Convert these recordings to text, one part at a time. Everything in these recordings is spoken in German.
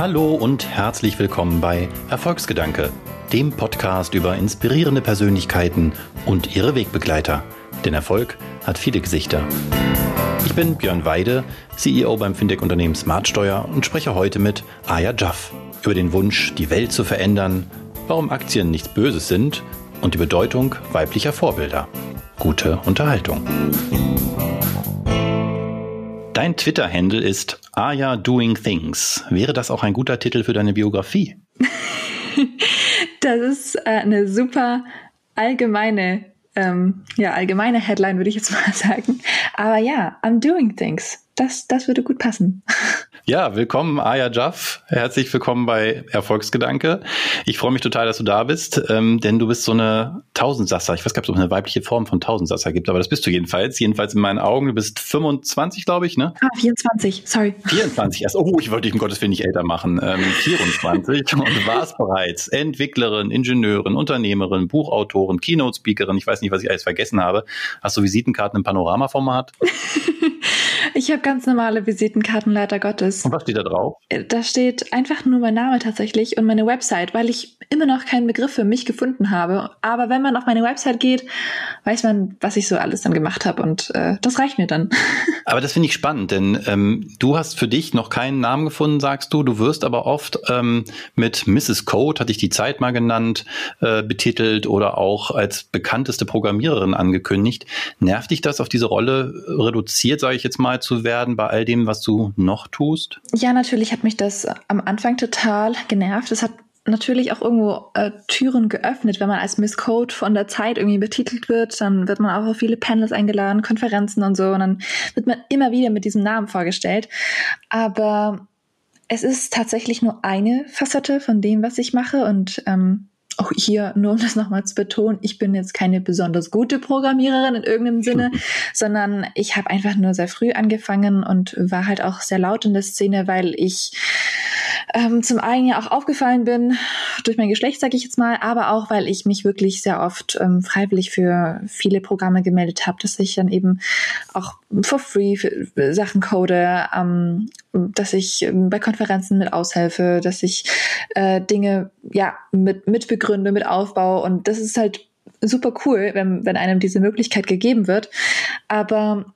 Hallo und herzlich willkommen bei Erfolgsgedanke, dem Podcast über inspirierende Persönlichkeiten und ihre Wegbegleiter. Denn Erfolg hat viele Gesichter. Ich bin Björn Weide, CEO beim Fintech-Unternehmen Smartsteuer und spreche heute mit Aya Jaff über den Wunsch, die Welt zu verändern, warum Aktien nichts Böses sind und die Bedeutung weiblicher Vorbilder. Gute Unterhaltung. Dein Twitter-Handle ist Aya Doing Things. Wäre das auch ein guter Titel für deine Biografie? das ist äh, eine super allgemeine, ähm, ja, allgemeine Headline, würde ich jetzt mal sagen. Aber ja, I'm doing things. Das, das würde gut passen. Ja, willkommen, Aya Jaff. Herzlich willkommen bei Erfolgsgedanke. Ich freue mich total, dass du da bist, ähm, denn du bist so eine Tausendsasser. Ich weiß gar nicht, ob es eine weibliche Form von Tausendsasser gibt, aber das bist du jedenfalls. Jedenfalls in meinen Augen. Du bist 25, glaube ich, ne? Ah, 24, sorry. 24 erst. Oh, ich wollte dich um Gottes Willen nicht älter machen. Ähm, 24 und warst bereits Entwicklerin, Ingenieurin, Unternehmerin, Buchautorin, Keynote-Speakerin. Ich weiß nicht, was ich alles vergessen habe. Hast du Visitenkarten im Panoramaformat? ich habe ganz normale Visitenkarten, leider Gottes. Und was steht da drauf? Da steht einfach nur mein Name tatsächlich und meine Website, weil ich immer noch keinen Begriff für mich gefunden habe. Aber wenn man auf meine Website geht, weiß man, was ich so alles dann gemacht habe und äh, das reicht mir dann. Aber das finde ich spannend, denn ähm, du hast für dich noch keinen Namen gefunden, sagst du. Du wirst aber oft ähm, mit Mrs. Code, hatte ich die Zeit mal genannt, äh, betitelt oder auch als bekannteste Programmiererin angekündigt. Nervt dich das, auf diese Rolle reduziert, sage ich jetzt mal, zu werden bei all dem, was du noch tust? Ja, natürlich hat mich das am Anfang total genervt. Es hat natürlich auch irgendwo äh, Türen geöffnet, wenn man als Miss Code von der Zeit irgendwie betitelt wird, dann wird man auch auf viele Panels eingeladen, Konferenzen und so, und dann wird man immer wieder mit diesem Namen vorgestellt. Aber es ist tatsächlich nur eine Facette von dem, was ich mache und ähm, auch hier, nur um das nochmal zu betonen, ich bin jetzt keine besonders gute Programmiererin in irgendeinem Sinne, sondern ich habe einfach nur sehr früh angefangen und war halt auch sehr laut in der Szene, weil ich ähm, zum einen ja auch aufgefallen bin durch mein Geschlecht, sage ich jetzt mal, aber auch, weil ich mich wirklich sehr oft ähm, freiwillig für viele Programme gemeldet habe, dass ich dann eben auch for free Sachen code, ähm, dass ich ähm, bei Konferenzen mit aushelfe, dass ich äh, Dinge ja mit mitbegründe, mit aufbaue und das ist halt super cool, wenn, wenn einem diese Möglichkeit gegeben wird. Aber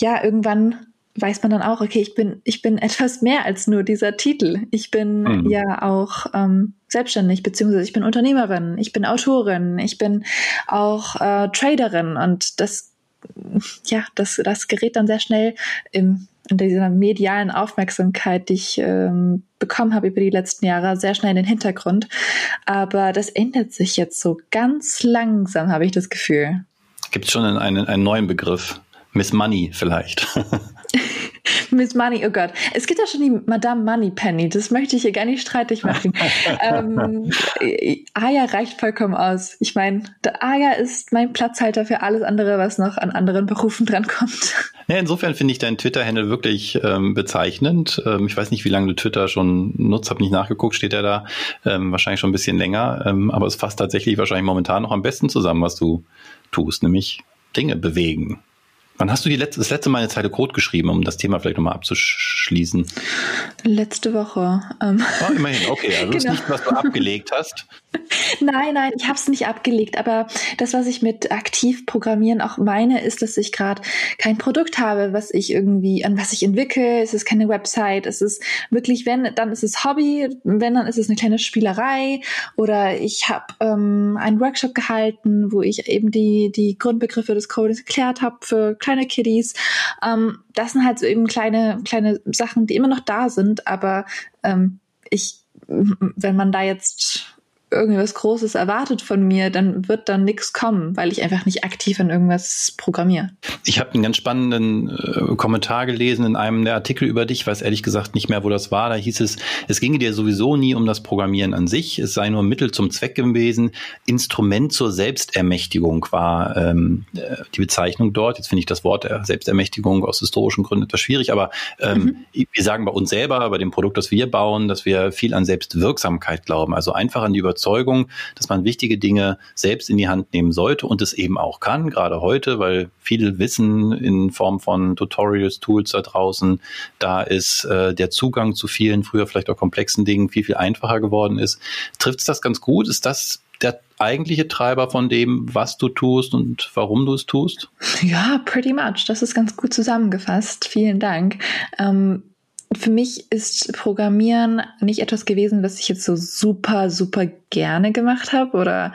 ja, irgendwann weiß man dann auch, okay, ich bin, ich bin etwas mehr als nur dieser Titel. Ich bin mhm. ja auch ähm, selbstständig, beziehungsweise ich bin Unternehmerin, ich bin Autorin, ich bin auch äh, Traderin und das, ja, das, das gerät dann sehr schnell im, in dieser medialen Aufmerksamkeit, die ich ähm, bekommen habe über die letzten Jahre, sehr schnell in den Hintergrund. Aber das ändert sich jetzt so ganz langsam, habe ich das Gefühl. Gibt es schon einen, einen neuen Begriff? Miss Money vielleicht. Miss Money, oh Gott. Es gibt ja schon die Madame Moneypenny, das möchte ich hier gar nicht streitig machen. ähm, Aya reicht vollkommen aus. Ich meine, der Aya ist mein Platzhalter für alles andere, was noch an anderen Berufen drankommt. Ja, insofern finde ich dein Twitter-Handle wirklich ähm, bezeichnend. Ähm, ich weiß nicht, wie lange du Twitter schon nutzt, habe nicht nachgeguckt, steht er da ähm, wahrscheinlich schon ein bisschen länger, ähm, aber es fasst tatsächlich wahrscheinlich momentan noch am besten zusammen, was du tust, nämlich Dinge bewegen. Wann hast du die letzte, das letzte Mal eine Zeile Code geschrieben, um das Thema vielleicht nochmal abzuschließen? Letzte Woche. Ähm. Oh, immerhin, okay. Also genau. das ist nicht, was du abgelegt hast. Nein, nein, ich habe es nicht abgelegt. Aber das, was ich mit aktiv programmieren auch meine, ist, dass ich gerade kein Produkt habe, was ich irgendwie, an was ich entwickle. Es ist keine Website. Es ist wirklich, wenn, dann ist es Hobby. Wenn, dann ist es eine kleine Spielerei. Oder ich habe ähm, einen Workshop gehalten, wo ich eben die, die Grundbegriffe des Codes erklärt habe für kleine Kiddies. Ähm, das sind halt so eben kleine, kleine Sachen, die immer noch da sind. Aber ähm, ich, wenn man da jetzt irgendwas Großes erwartet von mir, dann wird dann nichts kommen, weil ich einfach nicht aktiv an irgendwas programmiere. Ich habe einen ganz spannenden äh, Kommentar gelesen in einem der Artikel über dich, weiß ehrlich gesagt nicht mehr, wo das war. Da hieß es, es ginge dir sowieso nie um das Programmieren an sich, es sei nur Mittel zum Zweck gewesen. Instrument zur Selbstermächtigung war ähm, äh, die Bezeichnung dort. Jetzt finde ich das Wort der Selbstermächtigung aus historischen Gründen etwas schwierig, aber ähm, mhm. wir sagen bei uns selber, bei dem Produkt, das wir bauen, dass wir viel an Selbstwirksamkeit glauben, also einfach an die Überzeugung, Überzeugung, dass man wichtige Dinge selbst in die Hand nehmen sollte und es eben auch kann, gerade heute, weil viel Wissen in Form von Tutorials, Tools da draußen da ist, äh, der Zugang zu vielen, früher vielleicht auch komplexen Dingen viel, viel einfacher geworden ist. Trifft es das ganz gut? Ist das der eigentliche Treiber von dem, was du tust und warum du es tust? Ja, pretty much. Das ist ganz gut zusammengefasst. Vielen Dank. Ähm, für mich ist Programmieren nicht etwas gewesen, was ich jetzt so super, super gerne gemacht habe oder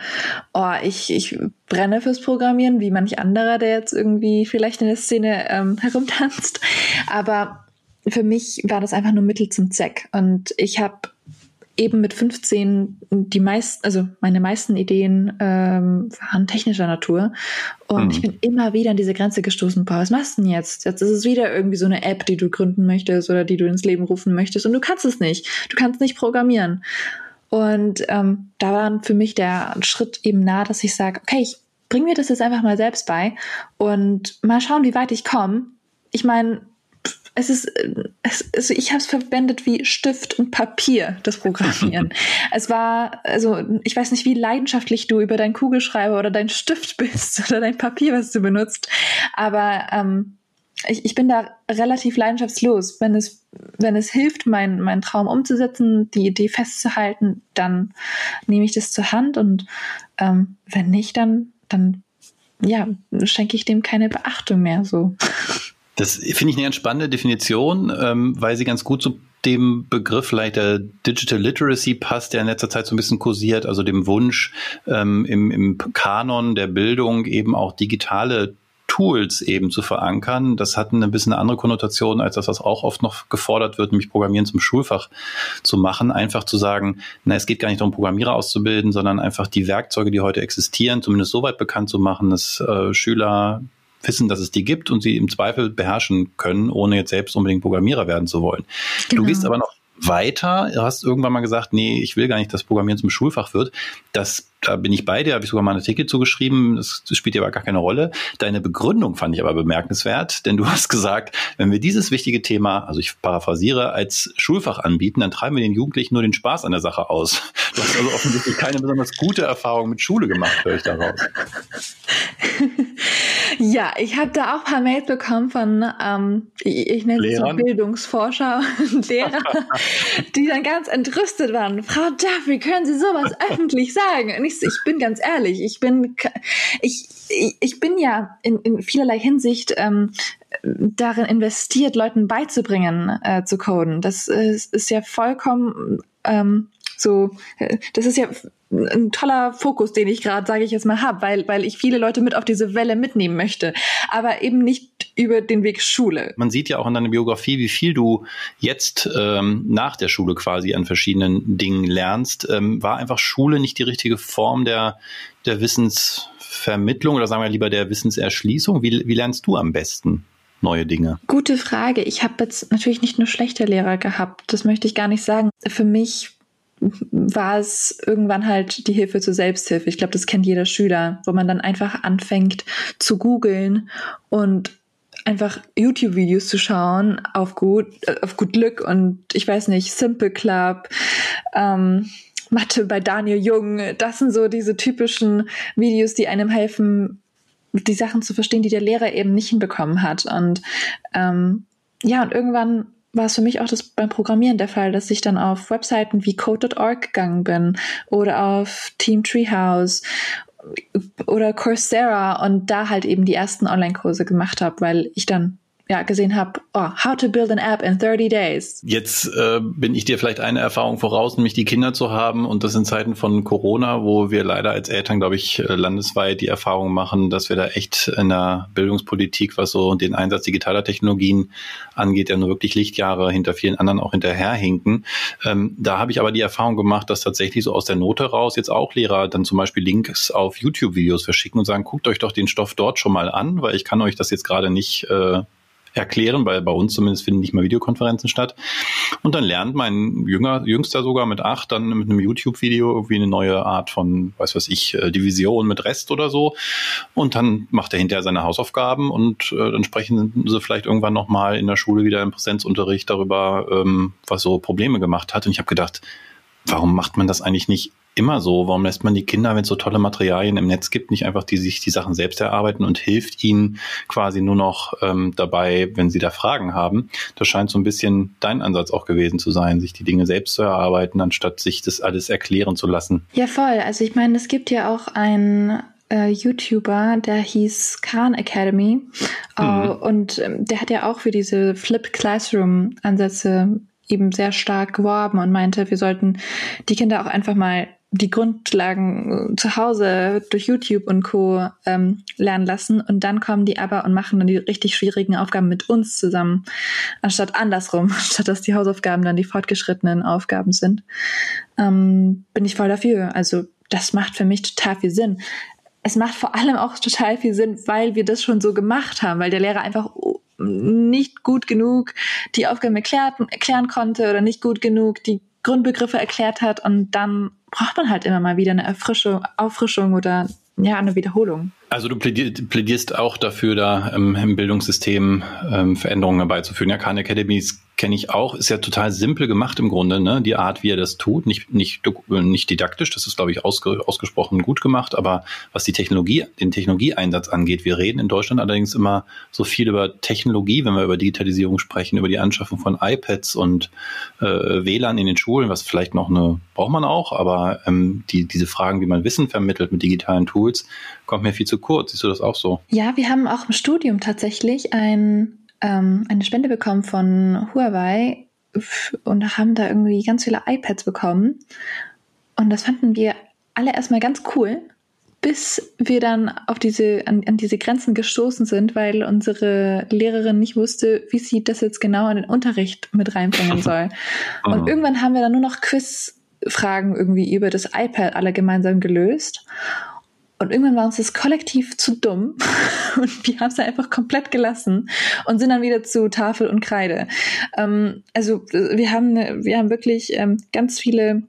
oh, ich, ich brenne fürs Programmieren, wie manch anderer, der jetzt irgendwie vielleicht in der Szene ähm, herumtanzt. Aber für mich war das einfach nur Mittel zum Zweck. Und ich habe eben mit 15 die meisten, also meine meisten Ideen ähm, waren technischer Natur. Und mhm. ich bin immer wieder an diese Grenze gestoßen. Boah, was machst du denn jetzt? Jetzt ist es wieder irgendwie so eine App, die du gründen möchtest oder die du ins Leben rufen möchtest. Und du kannst es nicht. Du kannst nicht programmieren. Und ähm, da war für mich der Schritt eben nah, dass ich sage, okay, ich bring mir das jetzt einfach mal selbst bei und mal schauen, wie weit ich komme. Ich meine, es ist, es, also ich habe es verwendet wie Stift und Papier, das Programmieren. es war, also ich weiß nicht, wie leidenschaftlich du über deinen Kugelschreiber oder deinen Stift bist oder dein Papier, was du benutzt, aber ähm, ich, ich bin da relativ leidenschaftslos. Wenn es, wenn es hilft, meinen mein Traum umzusetzen, die Idee festzuhalten, dann nehme ich das zur Hand und ähm, wenn nicht, dann, dann ja, schenke ich dem keine Beachtung mehr so. Das finde ich eine ganz spannende Definition, ähm, weil sie ganz gut zu dem Begriff vielleicht der Digital Literacy passt, der in letzter Zeit so ein bisschen kursiert, also dem Wunsch ähm, im, im Kanon der Bildung eben auch digitale Tools eben zu verankern. Das hat eine bisschen andere Konnotation als das, was auch oft noch gefordert wird, nämlich Programmieren zum Schulfach zu machen. Einfach zu sagen, na, es geht gar nicht darum, Programmierer auszubilden, sondern einfach die Werkzeuge, die heute existieren, zumindest so weit bekannt zu machen, dass äh, Schüler wissen, dass es die gibt und sie im Zweifel beherrschen können, ohne jetzt selbst unbedingt Programmierer werden zu wollen. Genau. Du gehst aber noch weiter. Du hast irgendwann mal gesagt, nee, ich will gar nicht, dass Programmieren zum Schulfach wird. Das, da bin ich bei dir, habe ich sogar mal einen Artikel zugeschrieben. Das, das spielt ja aber gar keine Rolle. Deine Begründung fand ich aber bemerkenswert, denn du hast gesagt, wenn wir dieses wichtige Thema, also ich paraphrasiere, als Schulfach anbieten, dann treiben wir den Jugendlichen nur den Spaß an der Sache aus. Du hast also offensichtlich keine besonders gute Erfahrung mit Schule gemacht, höre ich daraus. Ja, ich habe da auch ein paar Mails bekommen von, ähm, ich, ich nenne es so Bildungsforscher und Lehrer, die dann ganz entrüstet waren. Frau Duff, wie können Sie sowas öffentlich sagen? Und ich, ich bin ganz ehrlich, ich bin, ich, ich bin ja in, in vielerlei Hinsicht ähm, darin investiert, Leuten beizubringen, äh, zu coden. Das ist, ist ja vollkommen ähm, so, äh, das ist ja ein toller Fokus, den ich gerade, sage ich jetzt mal, habe, weil, weil ich viele Leute mit auf diese Welle mitnehmen möchte, aber eben nicht über den Weg Schule. Man sieht ja auch in deiner Biografie, wie viel du jetzt ähm, nach der Schule quasi an verschiedenen Dingen lernst. Ähm, war einfach Schule nicht die richtige Form der, der Wissensvermittlung oder sagen wir lieber der Wissenserschließung? Wie, wie lernst du am besten? neue Dinge? Gute Frage. Ich habe jetzt natürlich nicht nur schlechte Lehrer gehabt. Das möchte ich gar nicht sagen. Für mich war es irgendwann halt die Hilfe zur Selbsthilfe. Ich glaube, das kennt jeder Schüler, wo man dann einfach anfängt zu googeln und einfach YouTube-Videos zu schauen auf gut, äh, auf gut Glück und ich weiß nicht, Simple Club, ähm, Mathe bei Daniel Jung. Das sind so diese typischen Videos, die einem helfen, die Sachen zu verstehen, die der Lehrer eben nicht hinbekommen hat. Und ähm, ja, und irgendwann war es für mich auch das beim Programmieren der Fall, dass ich dann auf Webseiten wie Code.org gegangen bin oder auf Team Treehouse oder Coursera und da halt eben die ersten Online-Kurse gemacht habe, weil ich dann ja, gesehen habe, oh, how to build an app in 30 days. Jetzt äh, bin ich dir vielleicht eine Erfahrung voraus, nämlich die Kinder zu haben und das in Zeiten von Corona, wo wir leider als Eltern, glaube ich, äh, landesweit die Erfahrung machen, dass wir da echt in der Bildungspolitik, was so den Einsatz digitaler Technologien angeht, ja nur wirklich Lichtjahre hinter vielen anderen auch hinterherhinken. Ähm, da habe ich aber die Erfahrung gemacht, dass tatsächlich so aus der Note raus jetzt auch Lehrer dann zum Beispiel Links auf YouTube-Videos verschicken und sagen, guckt euch doch den Stoff dort schon mal an, weil ich kann euch das jetzt gerade nicht äh, erklären, weil bei uns zumindest finden nicht mal Videokonferenzen statt. Und dann lernt mein Jünger, Jüngster sogar mit acht dann mit einem YouTube-Video irgendwie eine neue Art von, weiß was ich, äh, Division mit Rest oder so. Und dann macht er hinterher seine Hausaufgaben und äh, dann sprechen sie vielleicht irgendwann nochmal in der Schule wieder im Präsenzunterricht darüber, ähm, was so Probleme gemacht hat. Und ich habe gedacht, warum macht man das eigentlich nicht immer so? Warum lässt man die Kinder, wenn es so tolle Materialien im Netz gibt, nicht einfach die sich die Sachen selbst erarbeiten und hilft ihnen quasi nur noch ähm, dabei, wenn sie da Fragen haben? Das scheint so ein bisschen dein Ansatz auch gewesen zu sein, sich die Dinge selbst zu erarbeiten, anstatt sich das alles erklären zu lassen. Ja, voll. Also ich meine, es gibt ja auch ein äh, YouTuber, der hieß Khan Academy. Mhm. Uh, und ähm, der hat ja auch für diese Flip Classroom Ansätze eben sehr stark geworben und meinte, wir sollten die Kinder auch einfach mal die Grundlagen äh, zu Hause durch YouTube und Co. Ähm, lernen lassen und dann kommen die aber und machen dann die richtig schwierigen Aufgaben mit uns zusammen, anstatt andersrum, anstatt dass die Hausaufgaben dann die fortgeschrittenen Aufgaben sind. Ähm, bin ich voll dafür. Also das macht für mich total viel Sinn es macht vor allem auch total viel Sinn, weil wir das schon so gemacht haben, weil der Lehrer einfach nicht gut genug die Aufgaben erklärt, erklären konnte oder nicht gut genug die Grundbegriffe erklärt hat und dann braucht man halt immer mal wieder eine Erfrischung, Auffrischung oder ja, eine Wiederholung. Also du plädierst auch dafür, da im Bildungssystem ähm, Veränderungen herbeizuführen. Ja, Khan Academies kenne ich auch, ist ja total simpel gemacht im Grunde, ne? Die Art, wie er das tut, nicht, nicht, nicht didaktisch, das ist, glaube ich, ausge, ausgesprochen gut gemacht, aber was die Technologie, den Technologieeinsatz angeht, wir reden in Deutschland allerdings immer so viel über Technologie, wenn wir über Digitalisierung sprechen, über die Anschaffung von iPads und äh, WLAN in den Schulen, was vielleicht noch eine, braucht man auch, aber ähm, die, diese Fragen, wie man Wissen vermittelt mit digitalen Tools, kommt mir viel zu kurz. Siehst du das auch so? Ja, wir haben auch im Studium tatsächlich ein ähm, eine Spende bekommen von Huawei und haben da irgendwie ganz viele iPads bekommen. Und das fanden wir alle erstmal ganz cool, bis wir dann auf diese, an, an diese Grenzen gestoßen sind, weil unsere Lehrerin nicht wusste, wie sie das jetzt genau in den Unterricht mit reinbringen soll. Und irgendwann haben wir dann nur noch Quizfragen irgendwie über das iPad alle gemeinsam gelöst. Und irgendwann war uns das kollektiv zu dumm und wir haben es einfach komplett gelassen und sind dann wieder zu Tafel und Kreide. Ähm, also wir haben, wir haben wirklich ähm, ganz viele,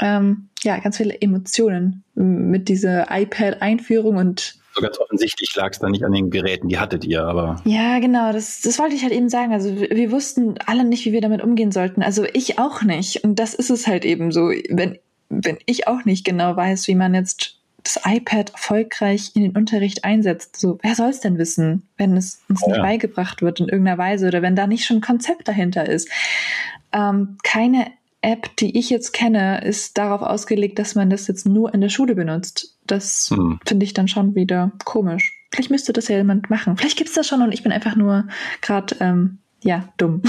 ähm, ja, ganz viele Emotionen mit dieser iPad-Einführung und so ganz offensichtlich lag es dann nicht an den Geräten, die hattet ihr, aber. Ja, genau, das, das wollte ich halt eben sagen. Also wir, wir wussten alle nicht, wie wir damit umgehen sollten. Also ich auch nicht. Und das ist es halt eben so. Wenn, wenn ich auch nicht genau weiß, wie man jetzt das iPad erfolgreich in den Unterricht einsetzt. So, wer soll es denn wissen, wenn es uns nicht ja. beigebracht wird in irgendeiner Weise oder wenn da nicht schon ein Konzept dahinter ist? Ähm, keine App, die ich jetzt kenne, ist darauf ausgelegt, dass man das jetzt nur in der Schule benutzt. Das hm. finde ich dann schon wieder komisch. Vielleicht müsste das ja jemand machen. Vielleicht gibt es das schon und ich bin einfach nur gerade ähm, ja, dumm.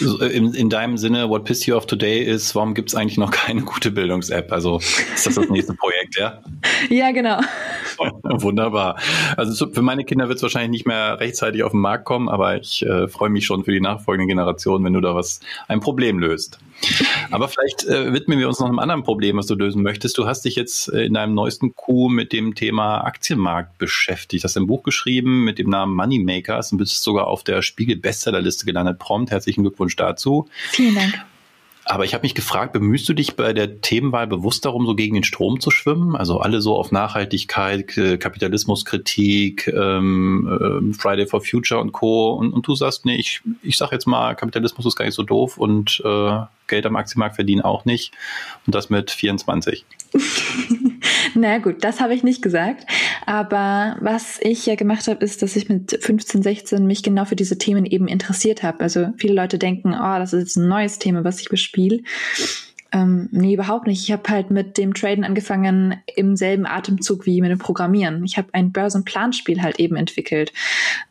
Äh, in, in, deinem Sinne, what pissed you off today ist, warum gibt es eigentlich noch keine gute Bildungs-App? Also ist das das nächste Projekt, ja? Ja, genau. Wunderbar. Also für meine Kinder wird es wahrscheinlich nicht mehr rechtzeitig auf den Markt kommen, aber ich äh, freue mich schon für die nachfolgenden Generationen, wenn du da was, ein Problem löst. Aber vielleicht äh, widmen wir uns noch einem anderen Problem, was du lösen möchtest. Du hast dich jetzt äh, in deinem neuesten Coup mit dem Thema Aktienmarkt beschäftigt. Du hast ein Buch geschrieben mit dem Namen Moneymakers und bist sogar auf der Spiegel Bestsellerliste gelandet. Prompt. Herzlichen Glückwunsch dazu. Vielen Dank. Aber ich habe mich gefragt, bemühst du dich bei der Themenwahl bewusst darum, so gegen den Strom zu schwimmen? Also alle so auf Nachhaltigkeit, Kapitalismuskritik, ähm, äh, Friday for Future und Co. Und, und du sagst, nee, ich, ich sag jetzt mal, Kapitalismus ist gar nicht so doof und äh, Geld am Aktienmarkt verdienen auch nicht. Und das mit 24. Na gut, das habe ich nicht gesagt. Aber was ich ja gemacht habe, ist, dass ich mit 15, 16 mich genau für diese Themen eben interessiert habe. Also viele Leute denken, oh, das ist jetzt ein neues Thema, was ich bespiele. Ähm, nee, überhaupt nicht. Ich habe halt mit dem Traden angefangen im selben Atemzug wie mit dem Programmieren. Ich habe ein Börsenplanspiel halt eben entwickelt.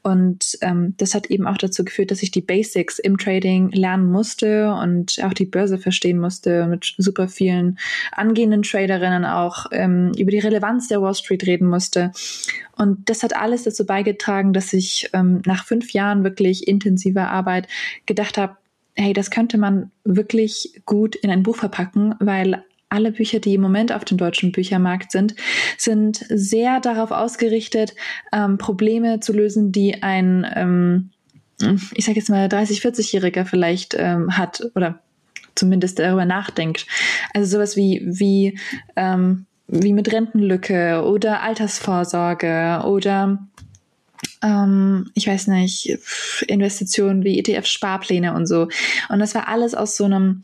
Und ähm, das hat eben auch dazu geführt, dass ich die Basics im Trading lernen musste und auch die Börse verstehen musste, mit super vielen angehenden Traderinnen auch ähm, über die Relevanz der Wall Street reden musste. Und das hat alles dazu beigetragen, dass ich ähm, nach fünf Jahren wirklich intensiver Arbeit gedacht habe, hey, das könnte man wirklich gut in ein Buch verpacken, weil alle Bücher, die im Moment auf dem deutschen Büchermarkt sind, sind sehr darauf ausgerichtet, ähm, Probleme zu lösen, die ein, ähm, ich sage jetzt mal, 30, 40-Jähriger vielleicht ähm, hat oder zumindest darüber nachdenkt. Also sowas wie, wie, ähm, wie mit Rentenlücke oder Altersvorsorge oder ähm, ich weiß nicht, Investitionen wie ETF-Sparpläne und so. Und das war alles aus so einem,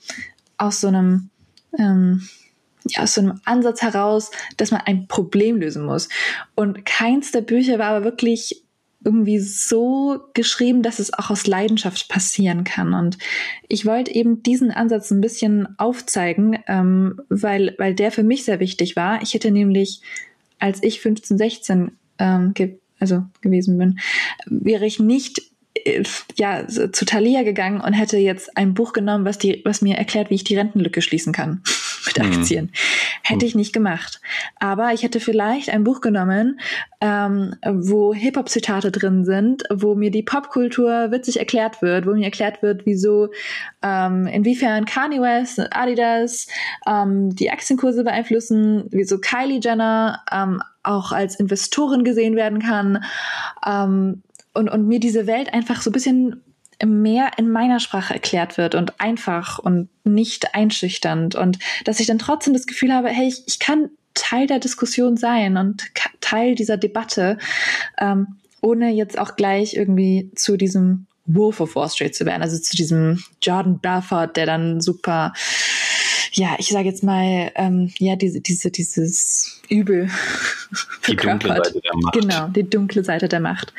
aus so einem, ähm, ja, aus so einem Ansatz heraus, dass man ein Problem lösen muss. Und keins der Bücher war aber wirklich irgendwie so geschrieben, dass es auch aus Leidenschaft passieren kann. Und ich wollte eben diesen Ansatz ein bisschen aufzeigen, ähm, weil, weil der für mich sehr wichtig war. Ich hätte nämlich, als ich 15, 16 ähm, ge also gewesen bin, wäre ich nicht äh, ja, zu Thalia gegangen und hätte jetzt ein Buch genommen, was, die, was mir erklärt, wie ich die Rentenlücke schließen kann mit mhm. Aktien. Mhm. Hätte ich nicht gemacht. Aber ich hätte vielleicht ein Buch genommen, ähm, wo Hip-Hop-Zitate drin sind, wo mir die Popkultur witzig erklärt wird, wo mir erklärt wird, wieso, ähm, inwiefern Kanye West, Adidas ähm, die Aktienkurse beeinflussen, wieso Kylie Jenner ähm, auch als Investorin gesehen werden kann. Ähm, und, und mir diese Welt einfach so ein bisschen mehr in meiner Sprache erklärt wird und einfach und nicht einschüchternd und dass ich dann trotzdem das Gefühl habe, hey, ich, ich kann Teil der Diskussion sein und Teil dieser Debatte, ähm, ohne jetzt auch gleich irgendwie zu diesem Wolf of Wall Street zu werden, also zu diesem Jordan Belfort, der dann super ja, ich sage jetzt mal, ähm, ja, diese, diese, dieses Übel die dunkle Seite der Macht. Genau, die dunkle Seite der Macht.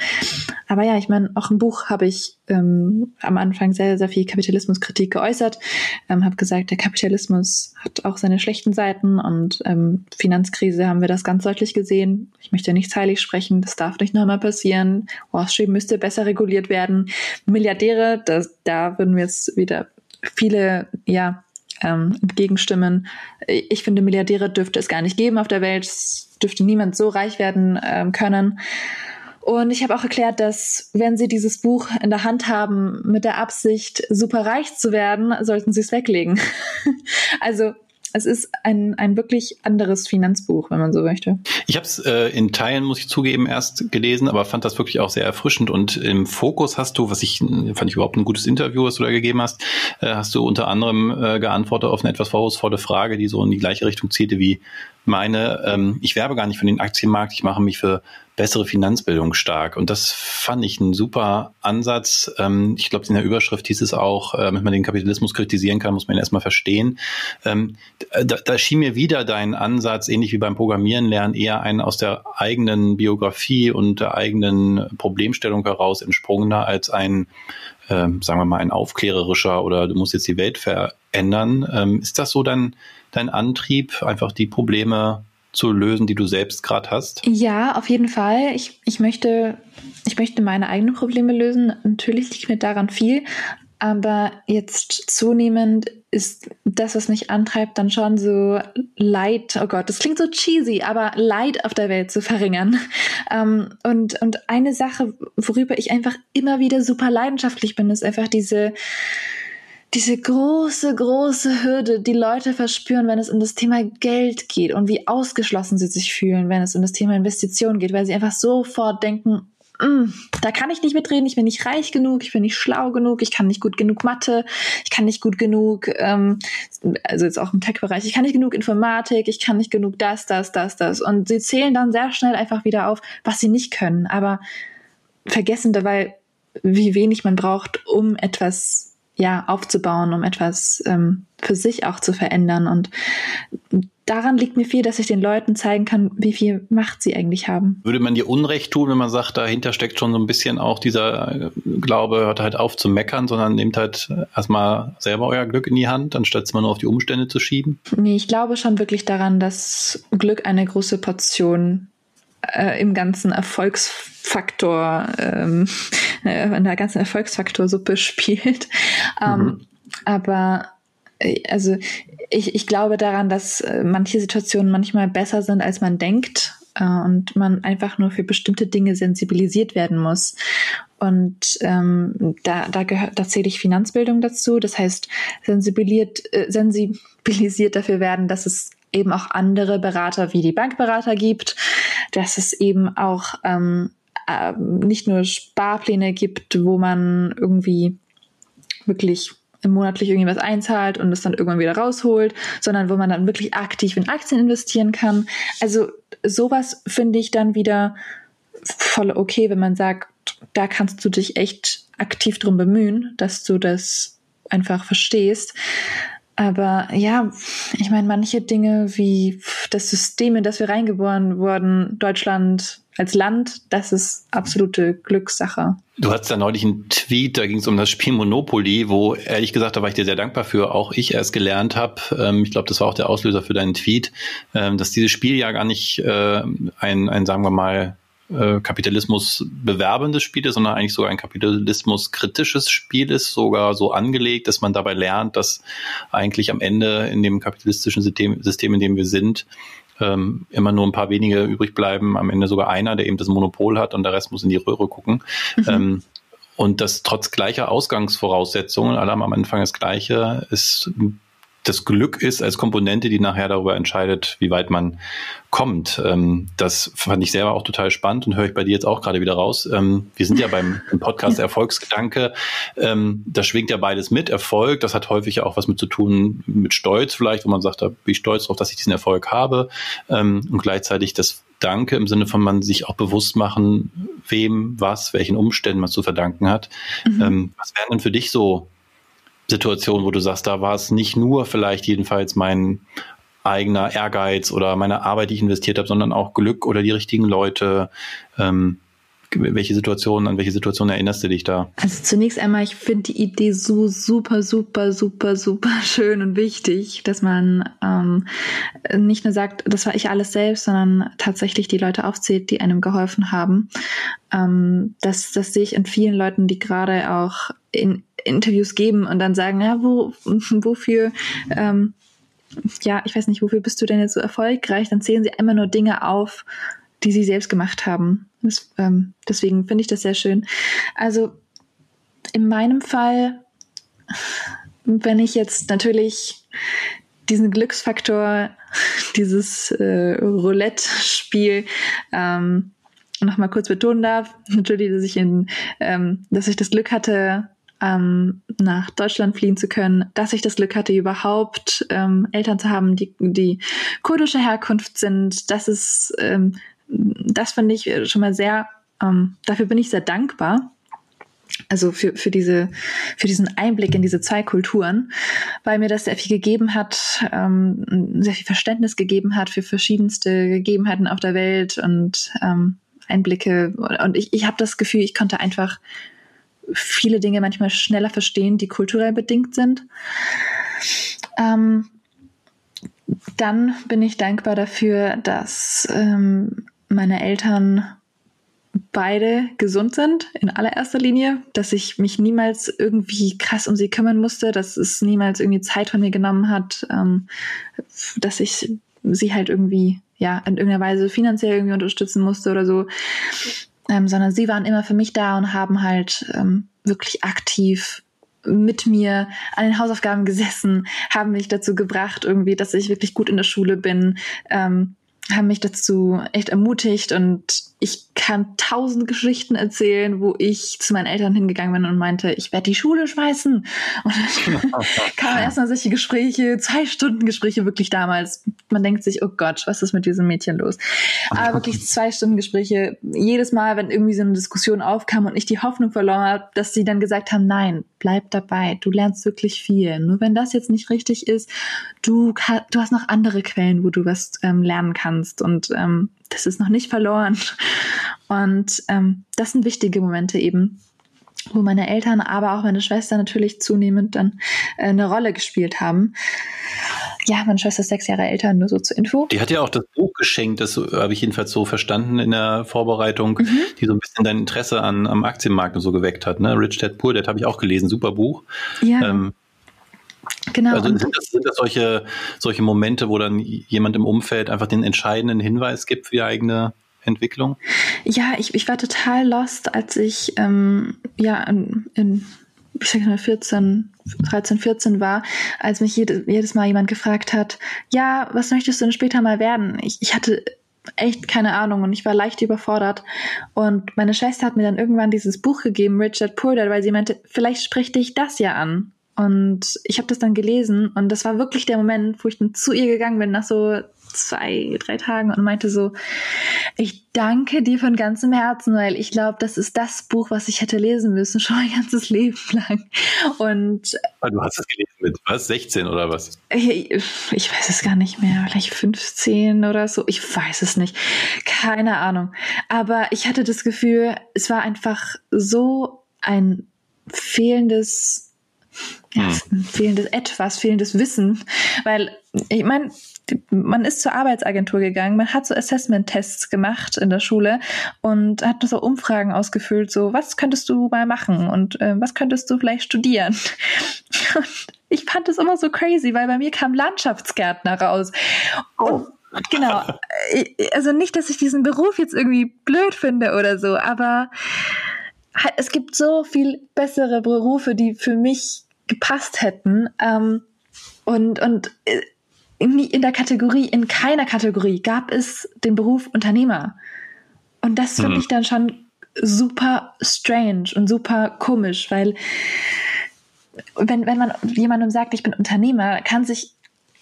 Aber ja, ich meine, auch im Buch habe ich ähm, am Anfang sehr, sehr viel Kapitalismuskritik geäußert, ähm, habe gesagt, der Kapitalismus hat auch seine schlechten Seiten und ähm, Finanzkrise haben wir das ganz deutlich gesehen. Ich möchte nichts heilig sprechen, das darf nicht nochmal passieren. Wall Street müsste besser reguliert werden. Milliardäre, das, da würden wir jetzt wieder viele, ja, ähm, entgegenstimmen. Ich finde, Milliardäre dürfte es gar nicht geben auf der Welt. Es dürfte niemand so reich werden ähm, können. Und ich habe auch erklärt, dass wenn Sie dieses Buch in der Hand haben mit der Absicht, super reich zu werden, sollten Sie es weglegen. also es ist ein, ein wirklich anderes Finanzbuch, wenn man so möchte. Ich habe es äh, in Teilen, muss ich zugeben, erst gelesen, aber fand das wirklich auch sehr erfrischend. Und im Fokus hast du, was ich fand ich überhaupt ein gutes Interview, was du da gegeben hast, äh, hast du unter anderem äh, geantwortet auf eine etwas vorwurfsvolle Frage, die so in die gleiche Richtung zielte wie meine, ähm, ich werbe gar nicht für den Aktienmarkt, ich mache mich für bessere Finanzbildung stark. Und das fand ich ein super Ansatz. Ähm, ich glaube, in der Überschrift hieß es auch, äh, wenn man den Kapitalismus kritisieren kann, muss man ihn erstmal verstehen. Ähm, da, da schien mir wieder dein Ansatz, ähnlich wie beim Programmieren lernen, eher ein aus der eigenen Biografie und der eigenen Problemstellung heraus entsprungener als ein ähm, sagen wir mal, ein aufklärerischer oder du musst jetzt die Welt verändern. Ähm, ist das so dein, dein Antrieb, einfach die Probleme zu lösen, die du selbst gerade hast? Ja, auf jeden Fall. Ich, ich, möchte, ich möchte meine eigenen Probleme lösen. Natürlich liegt mir daran viel. Aber jetzt zunehmend ist das, was mich antreibt, dann schon so Leid, oh Gott, das klingt so cheesy, aber Leid auf der Welt zu verringern. Ähm, und, und eine Sache, worüber ich einfach immer wieder super leidenschaftlich bin, ist einfach diese, diese große, große Hürde, die Leute verspüren, wenn es um das Thema Geld geht und wie ausgeschlossen sie sich fühlen, wenn es um das Thema Investition geht, weil sie einfach sofort denken, mm, da kann ich nicht mitreden, ich bin nicht reich genug, ich bin nicht schlau genug, ich kann nicht gut genug Mathe, ich kann nicht gut genug, ähm, also jetzt auch im Tech-Bereich, ich kann nicht genug Informatik, ich kann nicht genug das, das, das, das. Und sie zählen dann sehr schnell einfach wieder auf, was sie nicht können, aber vergessen dabei, wie wenig man braucht, um etwas ja, aufzubauen, um etwas ähm, für sich auch zu verändern. Und daran liegt mir viel, dass ich den Leuten zeigen kann, wie viel Macht sie eigentlich haben. Würde man dir Unrecht tun, wenn man sagt, dahinter steckt schon so ein bisschen auch dieser äh, Glaube, hört halt auf zu meckern, sondern nehmt halt erstmal selber euer Glück in die Hand, anstatt es mal nur auf die Umstände zu schieben? Nee, ich glaube schon wirklich daran, dass Glück eine große Portion äh, im ganzen Erfolgsfaktor, ähm, äh, in der ganzen Erfolgsfaktorsuppe spielt. Ähm, mhm. aber äh, also ich, ich glaube daran, dass äh, manche Situationen manchmal besser sind, als man denkt äh, und man einfach nur für bestimmte Dinge sensibilisiert werden muss. Und ähm, da, da, gehört, da zähle ich Finanzbildung dazu. Das heißt, sensibilisiert, äh, sensibilisiert dafür werden, dass es eben auch andere Berater wie die Bankberater gibt, dass es eben auch ähm, äh, nicht nur Sparpläne gibt, wo man irgendwie wirklich monatlich irgendwas einzahlt und es dann irgendwann wieder rausholt, sondern wo man dann wirklich aktiv in Aktien investieren kann. Also sowas finde ich dann wieder voll okay, wenn man sagt, da kannst du dich echt aktiv drum bemühen, dass du das einfach verstehst. Aber ja, ich meine, manche Dinge wie das System, in das wir reingeboren wurden, Deutschland als Land, das ist absolute Glückssache. Du hattest ja neulich einen Tweet, da ging es um das Spiel Monopoly, wo ehrlich gesagt, da war ich dir sehr dankbar für, auch ich erst gelernt habe. Ähm, ich glaube, das war auch der Auslöser für deinen Tweet, ähm, dass dieses Spiel ja gar nicht äh, ein, ein, sagen wir mal, äh, Kapitalismus bewerbendes Spiel ist, sondern eigentlich sogar ein Kapitalismus kritisches Spiel ist, sogar so angelegt, dass man dabei lernt, dass eigentlich am Ende in dem kapitalistischen System, System in dem wir sind, ähm, immer nur ein paar wenige übrig bleiben, am Ende sogar einer, der eben das Monopol hat und der Rest muss in die Röhre gucken. Mhm. Ähm, und das trotz gleicher Ausgangsvoraussetzungen, alle haben am Anfang das Gleiche, ist das Glück ist als Komponente, die nachher darüber entscheidet, wie weit man kommt. Ähm, das fand ich selber auch total spannend und höre ich bei dir jetzt auch gerade wieder raus. Ähm, wir sind ja beim Podcast Erfolgsgedanke. Ähm, da schwingt ja beides mit. Erfolg, das hat häufig ja auch was mit zu tun, mit Stolz vielleicht, wo man sagt, da bin ich stolz darauf, dass ich diesen Erfolg habe. Ähm, und gleichzeitig das Danke im Sinne von man sich auch bewusst machen, wem, was, welchen Umständen man zu verdanken hat. Mhm. Ähm, was wären denn für dich so Situation, wo du sagst, da war es nicht nur vielleicht jedenfalls mein eigener Ehrgeiz oder meine Arbeit, die ich investiert habe, sondern auch Glück oder die richtigen Leute. Ähm, welche Situationen, an welche Situationen erinnerst du dich da? Also zunächst einmal, ich finde die Idee so super, super, super, super schön und wichtig, dass man ähm, nicht nur sagt, das war ich alles selbst, sondern tatsächlich die Leute aufzählt, die einem geholfen haben. Ähm, das, das sehe ich in vielen Leuten, die gerade auch in Interviews geben und dann sagen, ja, wo, wofür, ähm, ja, ich weiß nicht, wofür bist du denn jetzt so erfolgreich? Dann zählen sie immer nur Dinge auf, die sie selbst gemacht haben. Das, ähm, deswegen finde ich das sehr schön. Also in meinem Fall, wenn ich jetzt natürlich diesen Glücksfaktor, dieses äh, Roulette-Spiel ähm, nochmal kurz betonen darf, natürlich, dass ich in, ähm, dass ich das Glück hatte, ähm, nach Deutschland fliehen zu können, dass ich das Glück hatte, überhaupt ähm, Eltern zu haben, die, die kurdische Herkunft sind. Das ist, ähm, das finde ich schon mal sehr, ähm, dafür bin ich sehr dankbar. Also für, für, diese, für diesen Einblick in diese zwei Kulturen, weil mir das sehr viel gegeben hat, ähm, sehr viel Verständnis gegeben hat für verschiedenste Gegebenheiten auf der Welt und ähm, Einblicke. Und ich, ich habe das Gefühl, ich konnte einfach viele Dinge manchmal schneller verstehen, die kulturell bedingt sind. Ähm, dann bin ich dankbar dafür, dass ähm, meine Eltern beide gesund sind, in allererster Linie, dass ich mich niemals irgendwie krass um sie kümmern musste, dass es niemals irgendwie Zeit von mir genommen hat, ähm, dass ich sie halt irgendwie, ja, in irgendeiner Weise finanziell irgendwie unterstützen musste oder so ähm, sondern sie waren immer für mich da und haben halt ähm, wirklich aktiv mit mir an den Hausaufgaben gesessen, haben mich dazu gebracht, irgendwie, dass ich wirklich gut in der Schule bin, ähm, haben mich dazu echt ermutigt und ich kann tausend Geschichten erzählen, wo ich zu meinen Eltern hingegangen bin und meinte, ich werde die Schule schmeißen. Und dann kamen erstmal solche Gespräche, zwei Stunden Gespräche wirklich damals. Man denkt sich, oh Gott, was ist mit diesem Mädchen los? Aber wirklich zwei Stunden Gespräche. Jedes Mal, wenn irgendwie so eine Diskussion aufkam und ich die Hoffnung verloren habe, dass sie dann gesagt haben, nein, bleib dabei, du lernst wirklich viel. Nur wenn das jetzt nicht richtig ist, du, du hast noch andere Quellen, wo du was ähm, lernen kannst. Und ähm, das ist noch nicht verloren. Und ähm, das sind wichtige Momente eben, wo meine Eltern, aber auch meine Schwester natürlich zunehmend dann äh, eine Rolle gespielt haben. Ja, meine Schwester ist sechs Jahre älter, nur so zur Info. Die hat ja auch das Buch geschenkt, das habe ich jedenfalls so verstanden in der Vorbereitung, mhm. die so ein bisschen dein Interesse an, am Aktienmarkt und so geweckt hat. Ne? Rich Dad Poor, das habe ich auch gelesen, super Buch. Ja. Ähm, Genau. Also sind das, sind das solche, solche Momente, wo dann jemand im Umfeld einfach den entscheidenden Hinweis gibt für die eigene Entwicklung? Ja, ich, ich war total lost, als ich ähm, ja in, in ich sag mal 14, 13, 14 war, als mich jede, jedes Mal jemand gefragt hat, ja, was möchtest du denn später mal werden? Ich, ich hatte echt keine Ahnung und ich war leicht überfordert. Und meine Schwester hat mir dann irgendwann dieses Buch gegeben, Richard Poor weil sie meinte, vielleicht spricht dich das ja an. Und ich habe das dann gelesen und das war wirklich der Moment, wo ich dann zu ihr gegangen bin nach so zwei, drei Tagen und meinte so, ich danke dir von ganzem Herzen, weil ich glaube, das ist das Buch, was ich hätte lesen müssen, schon mein ganzes Leben lang. Und ah, du hast es gelesen mit was? 16 oder was? Ich, ich weiß es gar nicht mehr, vielleicht 15 oder so. Ich weiß es nicht. Keine Ahnung. Aber ich hatte das Gefühl, es war einfach so ein fehlendes ja, hm. fehlendes Etwas, fehlendes Wissen, weil ich meine, man ist zur Arbeitsagentur gegangen, man hat so Assessment-Tests gemacht in der Schule und hat so Umfragen ausgefüllt, so was könntest du mal machen und äh, was könntest du vielleicht studieren. Und ich fand das immer so crazy, weil bei mir kam Landschaftsgärtner raus. Und oh. genau, äh, also nicht, dass ich diesen Beruf jetzt irgendwie blöd finde oder so, aber es gibt so viel bessere Berufe, die für mich gepasst hätten. Ähm, und und äh, in, in der Kategorie, in keiner Kategorie gab es den Beruf Unternehmer. Und das finde hm. ich dann schon super strange und super komisch, weil wenn, wenn man jemandem sagt, ich bin Unternehmer, kann sich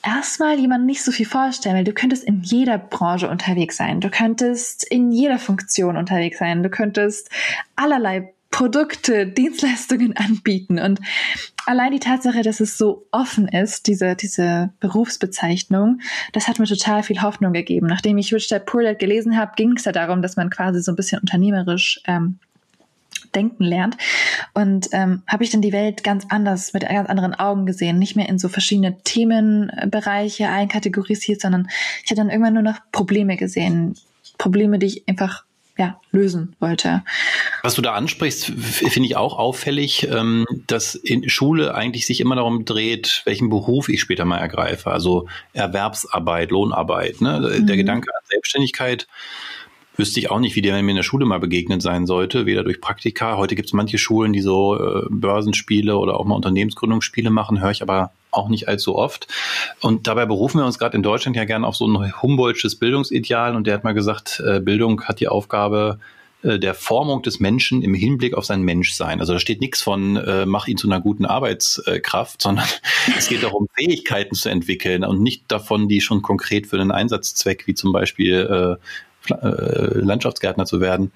erstmal jemand nicht so viel vorstellen, weil du könntest in jeder Branche unterwegs sein. Du könntest in jeder Funktion unterwegs sein. Du könntest allerlei Produkte, Dienstleistungen anbieten. Und allein die Tatsache, dass es so offen ist, diese, diese Berufsbezeichnung, das hat mir total viel Hoffnung gegeben. Nachdem ich Rich Dad Poor Dad gelesen habe, ging es ja darum, dass man quasi so ein bisschen unternehmerisch ähm, denken lernt. Und ähm, habe ich dann die Welt ganz anders, mit ganz anderen Augen gesehen. Nicht mehr in so verschiedene Themenbereiche einkategorisiert, sondern ich habe dann irgendwann nur noch Probleme gesehen. Probleme, die ich einfach ja, lösen wollte. Was du da ansprichst, finde ich auch auffällig, ähm, dass in Schule eigentlich sich immer darum dreht, welchen Beruf ich später mal ergreife. Also Erwerbsarbeit, Lohnarbeit. Ne? Mhm. Der Gedanke an Selbstständigkeit wüsste ich auch nicht, wie der mir in der Schule mal begegnet sein sollte, weder durch Praktika. Heute gibt es manche Schulen, die so äh, Börsenspiele oder auch mal Unternehmensgründungsspiele machen, höre ich aber auch nicht allzu oft. Und dabei berufen wir uns gerade in Deutschland ja gerne auf so ein Humboldtsches Bildungsideal. Und der hat mal gesagt, äh, Bildung hat die Aufgabe, äh, der Formung des Menschen im Hinblick auf sein Menschsein. Also da steht nichts von, äh, mach ihn zu einer guten Arbeitskraft, sondern es geht darum, Fähigkeiten zu entwickeln und nicht davon, die schon konkret für einen Einsatzzweck, wie zum Beispiel äh, Landschaftsgärtner zu werden,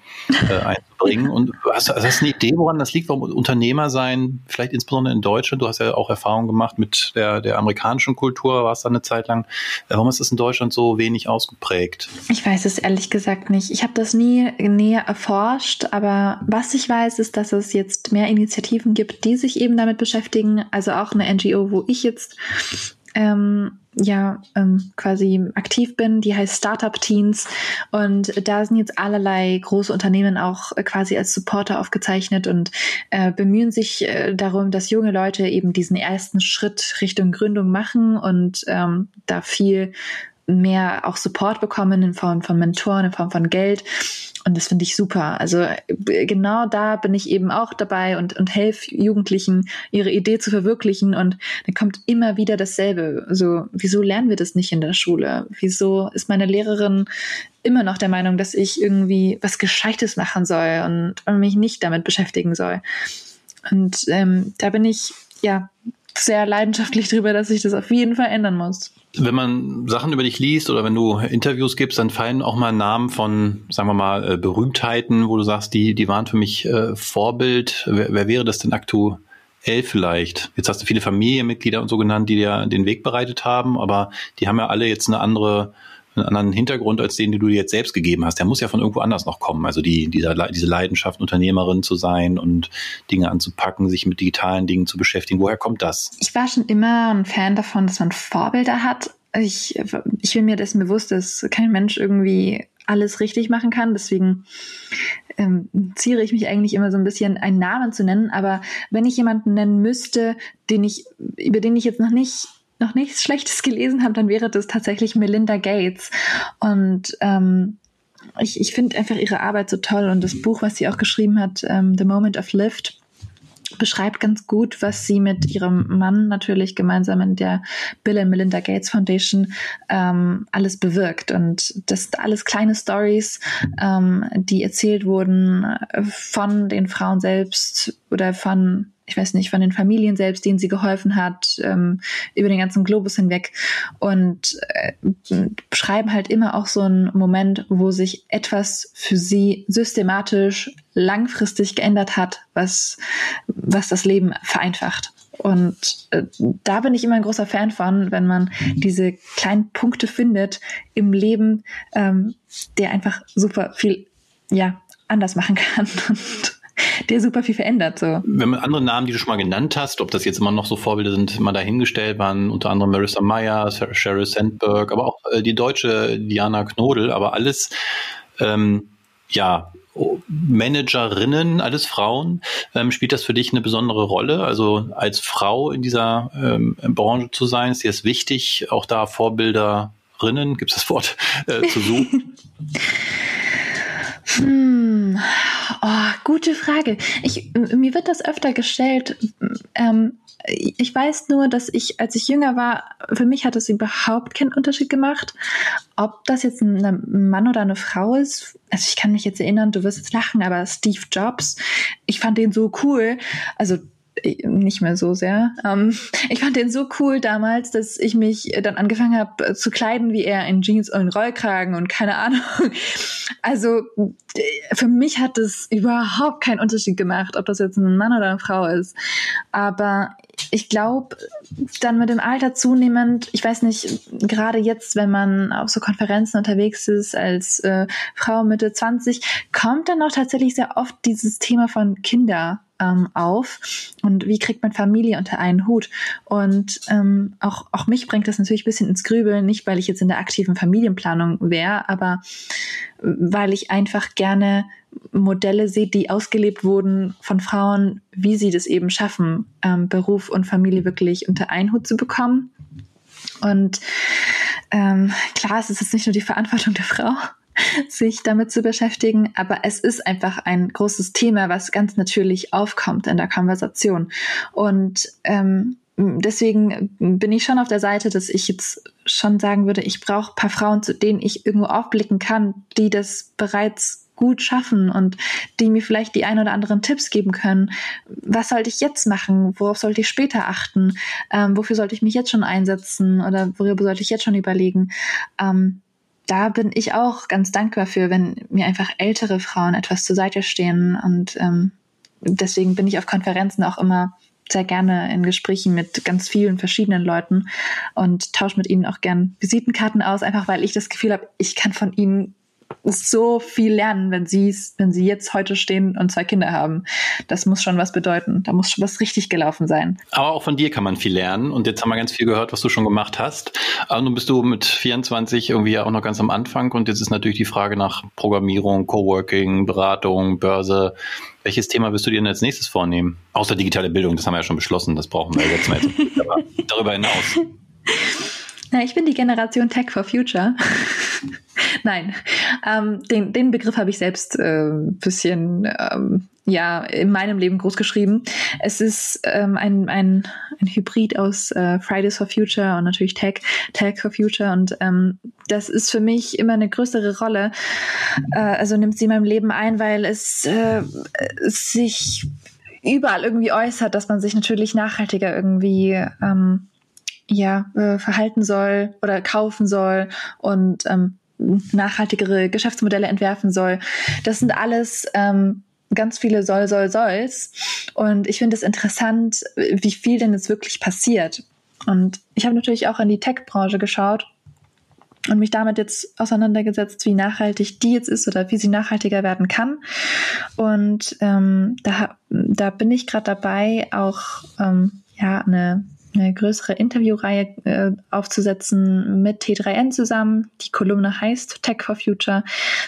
äh, einzubringen. Und hast, hast du eine Idee, woran das liegt, warum Unternehmer sein, vielleicht insbesondere in Deutschland, du hast ja auch Erfahrung gemacht mit der, der amerikanischen Kultur, warst da eine Zeit lang. Äh, warum ist das in Deutschland so wenig ausgeprägt? Ich weiß es ehrlich gesagt nicht. Ich habe das nie näher erforscht, aber was ich weiß, ist, dass es jetzt mehr Initiativen gibt, die sich eben damit beschäftigen. Also auch eine NGO, wo ich jetzt ähm, ja ähm, quasi aktiv bin, die heißt Startup Teens und da sind jetzt allerlei große Unternehmen auch äh, quasi als Supporter aufgezeichnet und äh, bemühen sich äh, darum, dass junge Leute eben diesen ersten Schritt Richtung Gründung machen und ähm, da viel mehr auch Support bekommen in Form von Mentoren, in Form von Geld. Und das finde ich super. Also genau da bin ich eben auch dabei und, und helfe Jugendlichen, ihre Idee zu verwirklichen. Und dann kommt immer wieder dasselbe. Also, wieso lernen wir das nicht in der Schule? Wieso ist meine Lehrerin immer noch der Meinung, dass ich irgendwie was Gescheites machen soll und, und mich nicht damit beschäftigen soll? Und ähm, da bin ich ja sehr leidenschaftlich drüber, dass ich das auf jeden Fall ändern muss wenn man Sachen über dich liest oder wenn du Interviews gibst, dann fallen auch mal Namen von, sagen wir mal, äh, Berühmtheiten, wo du sagst, die, die waren für mich äh, Vorbild. Wer, wer wäre das denn aktuell vielleicht? Jetzt hast du viele Familienmitglieder und so genannt, die dir den Weg bereitet haben, aber die haben ja alle jetzt eine andere einen anderen Hintergrund als den, den du dir jetzt selbst gegeben hast. Der muss ja von irgendwo anders noch kommen. Also die, dieser, diese Leidenschaft, Unternehmerin zu sein und Dinge anzupacken, sich mit digitalen Dingen zu beschäftigen. Woher kommt das? Ich war schon immer ein Fan davon, dass man Vorbilder hat. Ich, ich bin mir dessen bewusst, dass kein Mensch irgendwie alles richtig machen kann. Deswegen ähm, ziere ich mich eigentlich immer so ein bisschen, einen Namen zu nennen. Aber wenn ich jemanden nennen müsste, den ich, über den ich jetzt noch nicht noch nichts Schlechtes gelesen habe, dann wäre das tatsächlich Melinda Gates. Und ähm, ich, ich finde einfach ihre Arbeit so toll und das Buch, was sie auch geschrieben hat, ähm, The Moment of Lift, beschreibt ganz gut, was sie mit ihrem Mann natürlich gemeinsam in der Bill and Melinda Gates Foundation ähm, alles bewirkt. Und das sind alles kleine Stories, ähm, die erzählt wurden von den Frauen selbst oder von ich weiß nicht, von den Familien selbst, denen sie geholfen hat, ähm, über den ganzen Globus hinweg und äh, beschreiben halt immer auch so einen Moment, wo sich etwas für sie systematisch langfristig geändert hat, was, was das Leben vereinfacht. Und äh, da bin ich immer ein großer Fan von, wenn man diese kleinen Punkte findet im Leben, ähm, der einfach super viel ja anders machen kann und der super viel verändert. So. Wenn man andere Namen, die du schon mal genannt hast, ob das jetzt immer noch so Vorbilder sind, mal dahingestellt waren, unter anderem Marissa Meyer, Sheryl Sandberg, aber auch äh, die deutsche Diana Knodel, aber alles ähm, ja Managerinnen, alles Frauen. Ähm, spielt das für dich eine besondere Rolle? Also als Frau in dieser ähm, Branche zu sein, ist dir es wichtig, auch da Vorbilderinnen, gibt es das Wort, äh, zu suchen? hm. Oh, gute Frage. Ich, mir wird das öfter gestellt. Ähm, ich weiß nur, dass ich, als ich jünger war, für mich hat es überhaupt keinen Unterschied gemacht, ob das jetzt ein Mann oder eine Frau ist. Also ich kann mich jetzt erinnern, du wirst jetzt lachen, aber Steve Jobs, ich fand den so cool. Also nicht mehr so sehr. Ähm, ich fand den so cool damals, dass ich mich dann angefangen habe äh, zu kleiden wie er in Jeans und Rollkragen und keine Ahnung. Also für mich hat es überhaupt keinen Unterschied gemacht, ob das jetzt ein Mann oder eine Frau ist. Aber ich glaube, dann mit dem Alter zunehmend, ich weiß nicht, gerade jetzt, wenn man auf so Konferenzen unterwegs ist als äh, Frau Mitte 20, kommt dann auch tatsächlich sehr oft dieses Thema von Kinder ähm, auf und wie kriegt man Familie unter einen Hut. Und ähm, auch, auch mich bringt das natürlich ein bisschen ins Grübeln, nicht weil ich jetzt in der aktiven Familienplanung wäre, aber weil ich einfach gerne Modelle sehe, die ausgelebt wurden von Frauen, wie sie das eben schaffen, ähm, Beruf und Familie wirklich unter einen Hut zu bekommen. Und ähm, klar, es ist jetzt nicht nur die Verantwortung der Frau, sich damit zu beschäftigen, aber es ist einfach ein großes Thema, was ganz natürlich aufkommt in der Konversation. Und ähm, deswegen bin ich schon auf der Seite, dass ich jetzt schon sagen würde, ich brauche paar Frauen, zu denen ich irgendwo aufblicken kann, die das bereits gut schaffen und die mir vielleicht die ein oder anderen Tipps geben können. Was sollte ich jetzt machen? Worauf sollte ich später achten? Ähm, wofür sollte ich mich jetzt schon einsetzen oder worüber sollte ich jetzt schon überlegen? Ähm, da bin ich auch ganz dankbar für, wenn mir einfach ältere Frauen etwas zur Seite stehen. Und ähm, deswegen bin ich auf Konferenzen auch immer sehr gerne in Gesprächen mit ganz vielen verschiedenen Leuten und tausche mit ihnen auch gern Visitenkarten aus, einfach weil ich das Gefühl habe, ich kann von ihnen so viel lernen, wenn sie wenn sie jetzt heute stehen und zwei Kinder haben. Das muss schon was bedeuten. Da muss schon was richtig gelaufen sein. Aber auch von dir kann man viel lernen. Und jetzt haben wir ganz viel gehört, was du schon gemacht hast. Aber nun bist du mit 24 irgendwie auch noch ganz am Anfang. Und jetzt ist natürlich die Frage nach Programmierung, Coworking, Beratung, Börse. Welches Thema wirst du dir denn als nächstes vornehmen? Außer digitale Bildung, das haben wir ja schon beschlossen, das brauchen wir jetzt mal. Aber darüber hinaus. Na, ich bin die Generation Tech for Future. Nein, ähm, den, den Begriff habe ich selbst äh, bisschen ähm, ja in meinem Leben groß geschrieben. Es ist ähm, ein, ein, ein Hybrid aus äh, Fridays for Future und natürlich Tech, Tech for Future und ähm, das ist für mich immer eine größere Rolle. Äh, also nimmt sie in meinem Leben ein, weil es äh, sich überall irgendwie äußert, dass man sich natürlich nachhaltiger irgendwie ähm, ja, äh, verhalten soll oder kaufen soll und ähm, nachhaltigere Geschäftsmodelle entwerfen soll. Das sind alles ähm, ganz viele soll, soll, solls. Und ich finde es interessant, wie viel denn jetzt wirklich passiert. Und ich habe natürlich auch in die Tech-Branche geschaut und mich damit jetzt auseinandergesetzt, wie nachhaltig die jetzt ist oder wie sie nachhaltiger werden kann. Und ähm, da, da bin ich gerade dabei, auch ähm, ja eine eine größere Interviewreihe äh, aufzusetzen mit T3N zusammen. Die Kolumne heißt Tech for Future.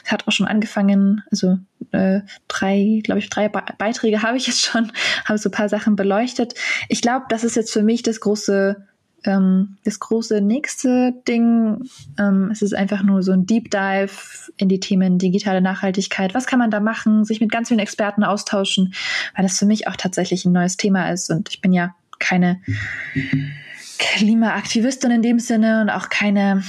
Hat auch schon angefangen, also äh, drei, glaube ich, drei Be Beiträge habe ich jetzt schon, habe so ein paar Sachen beleuchtet. Ich glaube, das ist jetzt für mich das große ähm, das große nächste Ding, ähm, es ist einfach nur so ein Deep Dive in die Themen digitale Nachhaltigkeit. Was kann man da machen? Sich mit ganz vielen Experten austauschen, weil das für mich auch tatsächlich ein neues Thema ist. Und ich bin ja keine Klimaaktivistin in dem Sinne und auch keine,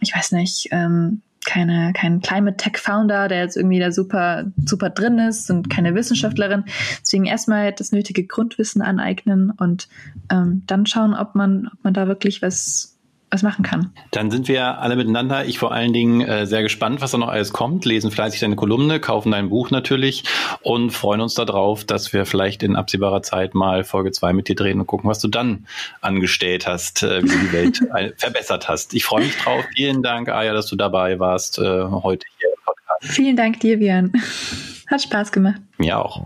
ich weiß nicht, ähm, keine, kein Climate Tech Founder, der jetzt irgendwie da super, super drin ist und keine Wissenschaftlerin. Deswegen erstmal das nötige Grundwissen aneignen und ähm, dann schauen, ob man, ob man da wirklich was, was machen kann. Dann sind wir alle miteinander. Ich vor allen Dingen äh, sehr gespannt, was da noch alles kommt. Lesen fleißig deine Kolumne, kaufen dein Buch natürlich und freuen uns darauf, dass wir vielleicht in absehbarer Zeit mal Folge 2 mit dir drehen und gucken, was du dann angestellt hast, äh, wie du die Welt verbessert hast. Ich freue mich drauf. Vielen Dank, Aya, dass du dabei warst äh, heute hier im Podcast. Vielen Dank dir, Björn. Hat Spaß gemacht. Mir auch.